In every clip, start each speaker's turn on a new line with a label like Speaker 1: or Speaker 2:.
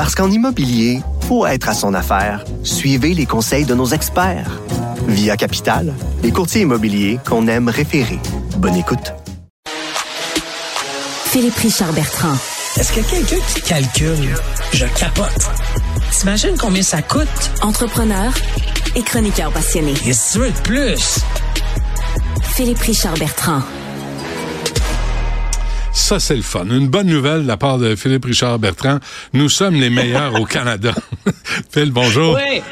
Speaker 1: Parce qu'en immobilier, pour être à son affaire, suivez les conseils de nos experts. Via Capital, les courtiers immobiliers qu'on aime référer. Bonne écoute.
Speaker 2: Philippe Richard Bertrand.
Speaker 3: Est-ce que quelqu'un qui calcule, je capote. T'imagines combien ça coûte?
Speaker 2: Entrepreneur et chroniqueur passionné.
Speaker 3: Et si tu veux de plus?
Speaker 2: Philippe Richard Bertrand.
Speaker 4: Ça, c'est le fun. Une bonne nouvelle de la part de Philippe Richard Bertrand. Nous sommes les meilleurs au Canada. Phil, bonjour.
Speaker 5: Oui.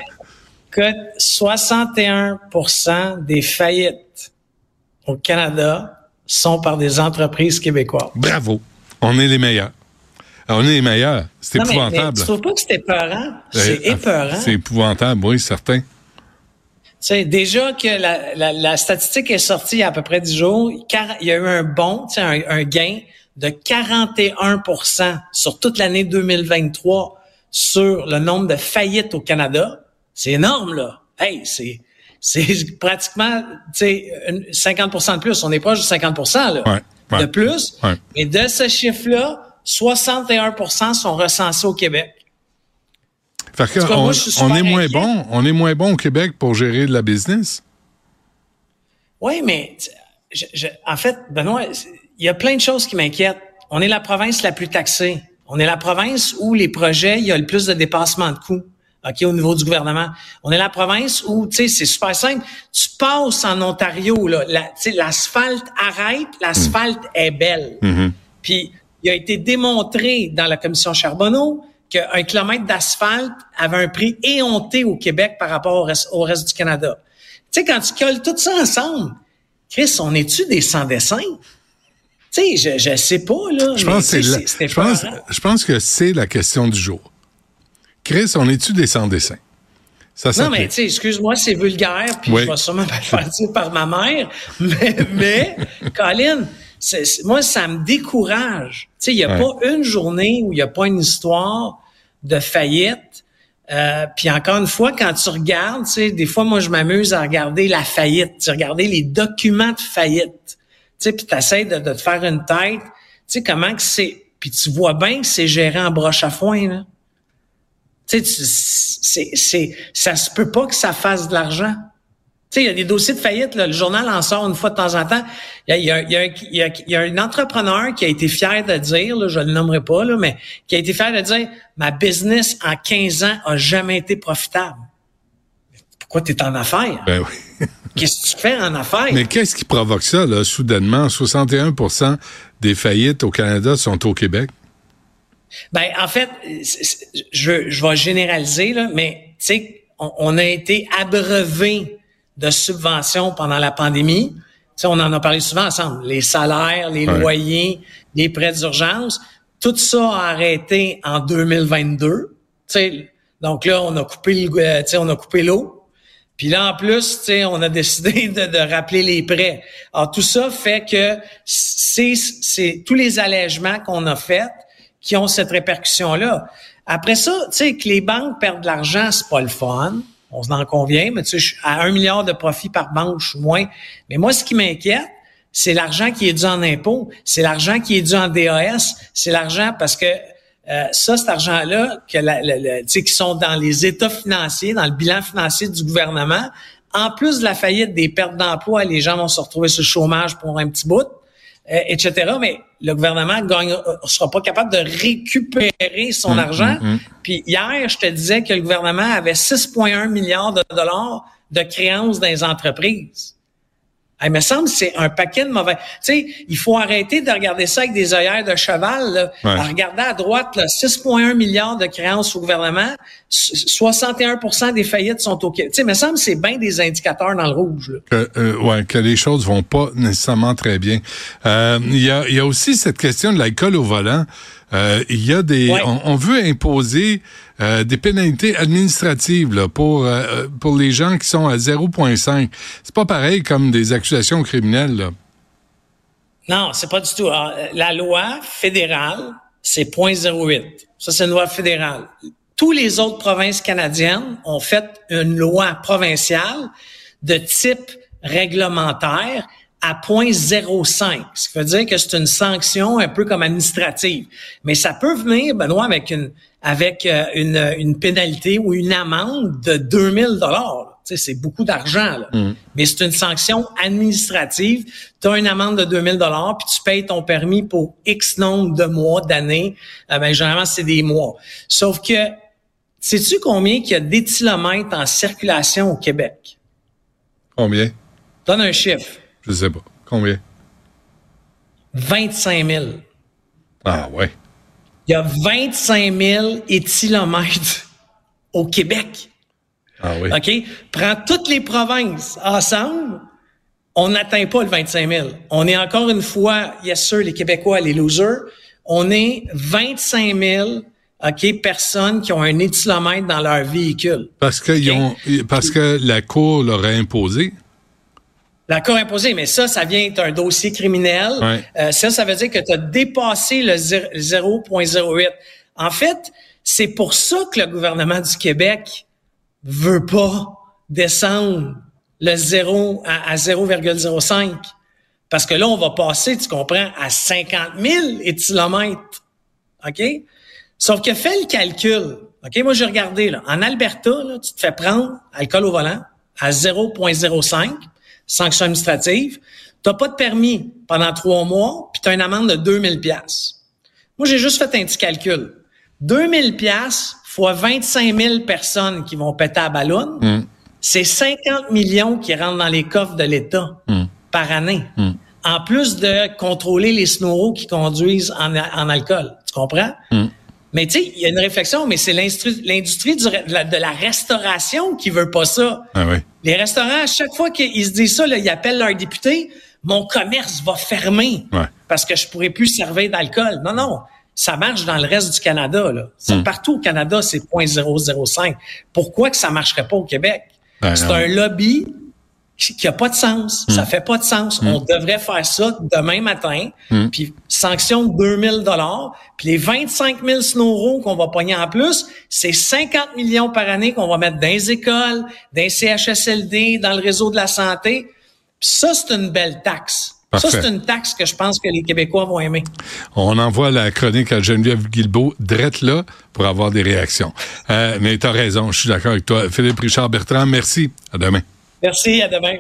Speaker 5: Écoute, 61% des faillites au Canada sont par des entreprises québécoises.
Speaker 4: Bravo. On est les meilleurs. On est les meilleurs. C'est
Speaker 5: mais-
Speaker 4: épouvantable.
Speaker 5: Mais, tu trouves pas que c'est épeurant? C'est
Speaker 4: Euh,
Speaker 5: épeurant.
Speaker 4: C'est épouvantable, oui, certain.
Speaker 5: Tu sais, déjà que la, la, la statistique est sortie il y a à peu près 10 jours, il y a eu un bond, un, un gain de 41% sur toute l'année 2023 sur le nombre de faillites au Canada. C'est énorme, là. Hey, c'est c'est pratiquement tu sais, une- 50% de plus. On est proche de 50% là,
Speaker 4: Ouais, ouais.
Speaker 5: de plus.
Speaker 4: Ouais.
Speaker 5: Et de ce chiffre-là, 61% sont recensés au Québec.
Speaker 4: Fait que on,
Speaker 5: moi,
Speaker 4: est moins
Speaker 5: inquiet.
Speaker 4: bon. On est moins bon au Québec pour gérer de la business.
Speaker 5: Oui, mais tu- je, je- en fait, Benoît, il y a plein de choses qui m'inquiètent. On est la province la plus taxée. On est la province où les projets, il y a le plus de dépassement de coûts. OK, au niveau du gouvernement. On est la province où, tu sais, c'est super simple. Tu passes en Ontario, là, la- tu sais, l'asphalte arrête, l'asphalte est belle. Puis, il a été démontré dans la commission Charbonneau qu'un kilomètre d'asphalte avait un prix éhonté au Québec par rapport au reste, au reste du Canada. Tu sais, quand tu colles tout ça ensemble, Chris, on est-tu des sans-dessins? Tu sais, je, je sais pas, là.
Speaker 4: Je pense, que la- je, pense,
Speaker 5: épeurant.
Speaker 4: je pense que c'est la question du jour. Chris, on est-tu des sans-dessins? Ça
Speaker 5: Non, mais tu sais, excuse-moi, c'est vulgaire, puis
Speaker 4: Oui.
Speaker 5: je vais sûrement me le faire dire par ma mère, mais, mais Colin, moi, ça me décourage. Tu sais, il n'y a
Speaker 4: Ouais.
Speaker 5: pas une journée où il n'y a pas une histoire de faillite. Euh, puis encore une fois, quand tu regardes, tu sais, des fois, moi, je m'amuse à regarder la faillite, tu regarder les documents de faillite. Tu sais, puis tu essaies de, de te faire une tête. Tu sais, comment que c'est... Puis tu vois bien que c'est géré en broche à foin, là. Tu sais, tu- c'est, c'est, ça se peut pas que ça fasse de l'argent. Tu sais, il y a des dossiers de faillite, là, le journal en sort une fois de temps en temps. Il y a, il y a, il y a, il y a- un entrepreneur qui a été fier de dire, là, je le nommerai pas, là, mais qui a été fier de dire, ma business en 15 ans a jamais été profitable. Pourquoi tu es en affaires?
Speaker 4: Ben oui.
Speaker 5: Qu'est-ce que tu fais en affaires?
Speaker 4: Mais qu'est-ce qui provoque ça, là, soudainement? 61% des faillites au Canada sont au Québec.
Speaker 5: Ben, en fait, je, je vais généraliser, là, mais tu sais, on, on a été abreuvé de subventions pendant la pandémie. Tu sais, on en a parlé souvent ensemble. Les salaires, les
Speaker 4: Ouais.
Speaker 5: loyers, les prêts d'urgence, tout ça a arrêté en 2022. Tu sais, donc là, on a coupé le, euh, tu sais, on a coupé l'eau. Puis là, en plus, tu sais, on a décidé de, de rappeler les prêts. Alors, tout ça fait que c'est, c'est tous les allègements qu'on a faits qui ont cette répercussion-là. Après ça, tu sais, que les banques perdent de l'argent, c'est pas le fun. On s'en convient, mais tu sais, à un milliard de profits par banque, je moins. Mais moi, ce qui m'inquiète, c'est l'argent qui est dû en impôts, c'est l'argent qui est dû en DAS, c'est l'argent parce que euh, ça, cet argent-là, que la, qui sont dans les états financiers, dans le bilan financier du gouvernement, en plus de la faillite, des pertes d'emploi, les gens vont se retrouver sur le chômage pour un petit bout, etc. Mais le gouvernement gagne, euh, sera pas capable de récupérer son argent. Puis hier, je te disais que le gouvernement avait 6,1 milliards de dollars de créances dans les entreprises. Il me semble que c'est un paquet de mauvais. Tu sais, il faut arrêter de regarder ça avec des œillères de cheval. Là.
Speaker 4: Ouais.
Speaker 5: À regarder à droite, là, 6,1 milliards de créances au gouvernement, so- 61% des faillites sont au Québec. Tu sais, il me semble que c'est bien des indicateurs dans le rouge. Là.
Speaker 4: que, euh, ouais, que les choses vont pas nécessairement très bien. Euh, Il y, a, y a aussi cette question de l'alcool au volant. euh, il y a des,
Speaker 5: Ouais.
Speaker 4: on, on veut imposer euh, des pénalités administratives là, pour euh, pour les gens qui sont à 0,5. C'est pas pareil comme des accusations criminelles. Là.
Speaker 5: Non, c'est pas du tout. Euh, la loi fédérale, c'est 0.08. Ça, c'est une loi fédérale. Tous les autres provinces canadiennes ont fait une loi provinciale de type réglementaire à 0.05, ce qui veut dire que c'est une sanction un peu comme administrative. Mais ça peut venir, Benoît, avec une avec euh, une, une pénalité ou une amende de 2000 dollars. Tu sais, c'est beaucoup d'argent, là. mais c'est une sanction administrative. Tu as une amende de 2000 dollars, puis tu payes ton permis pour X nombre de mois, d'années. Euh, ben, généralement, c'est des mois. Sauf que, sais-tu combien qu'il y a d'éthylomètres en circulation au Québec?
Speaker 4: Combien?
Speaker 5: Donne un chiffre.
Speaker 4: Je sais pas. Combien?
Speaker 5: 25 000.
Speaker 4: Ah ouais.
Speaker 5: Il y a 25 000 éthylomètres au Québec.
Speaker 4: Ah oui.
Speaker 5: OK? Prends toutes les provinces ensemble, on n'atteint pas le 25 000. On est encore une fois, yes sir, les Québécois, les losers, on est 25 000 OK, personnes qui ont un éthylomètre dans leur véhicule.
Speaker 4: Parce que ils ont, parce que la cour leur a imposé.
Speaker 5: La Cour imposée, mais ça, ça vient d'un dossier criminel.
Speaker 4: Ouais.
Speaker 5: Euh, ça, ça veut dire que tu as dépassé le zé- 0.08. En fait, c'est pour ça que le gouvernement du Québec veut pas descendre le 0 à, à 0,05. Parce que là, on va passer, tu comprends, à 50 000 éthylomètres. OK? Sauf que fais le calcul. OK? Moi, j'ai regardé, là. En Alberta, là, tu te fais prendre alcool au volant à 0,05, sanction administrative. T'as pas de permis pendant trois mois, puis tu as une amende de 2000 pièces. Moi, j'ai juste fait un petit calcul. 2000 pièces fois 25 000 personnes qui vont péter à ballon, c'est 50 millions qui rentrent dans les coffres de l'État par année. En plus de contrôler les snoros qui conduisent en, en alcool. Tu comprends? Mais tu sais, il y a une réflexion, mais c'est l'industrie de la, de la restauration qui veut pas ça.
Speaker 4: Ah oui.
Speaker 5: Les restaurants, à chaque fois qu'ils se disent ça, là, ils appellent leur député, mon commerce va fermer
Speaker 4: Ouais.
Speaker 5: parce que je pourrais plus servir d'alcool. Non, non. Ça marche dans le reste du Canada. Là.
Speaker 4: Hmm.
Speaker 5: Partout au Canada, c'est 0.005. Pourquoi que ça marcherait pas au Québec?
Speaker 4: Ben
Speaker 5: c'est un lobby qui qui a pas de sens.
Speaker 4: Hmm.
Speaker 5: Ça fait pas de sens. On devrait faire ça demain matin. Puis sanction de 2000 dollars. Puis les 25 000 snowros qu'on va pogner en plus, c'est 50 millions par année qu'on va mettre dans les écoles, dans les CHSLD, dans le réseau de la santé. Puis ça, c'est une belle taxe.
Speaker 4: Parfait.
Speaker 5: Ça, c'est une taxe que je pense que les Québécois vont aimer.
Speaker 4: On envoie la chronique à Geneviève Guilbeault, drette là, pour avoir des réactions. Euh, mais tu as raison, je suis d'accord avec toi. Philippe Richard Bertrand, merci. À demain.
Speaker 5: Merci, à demain.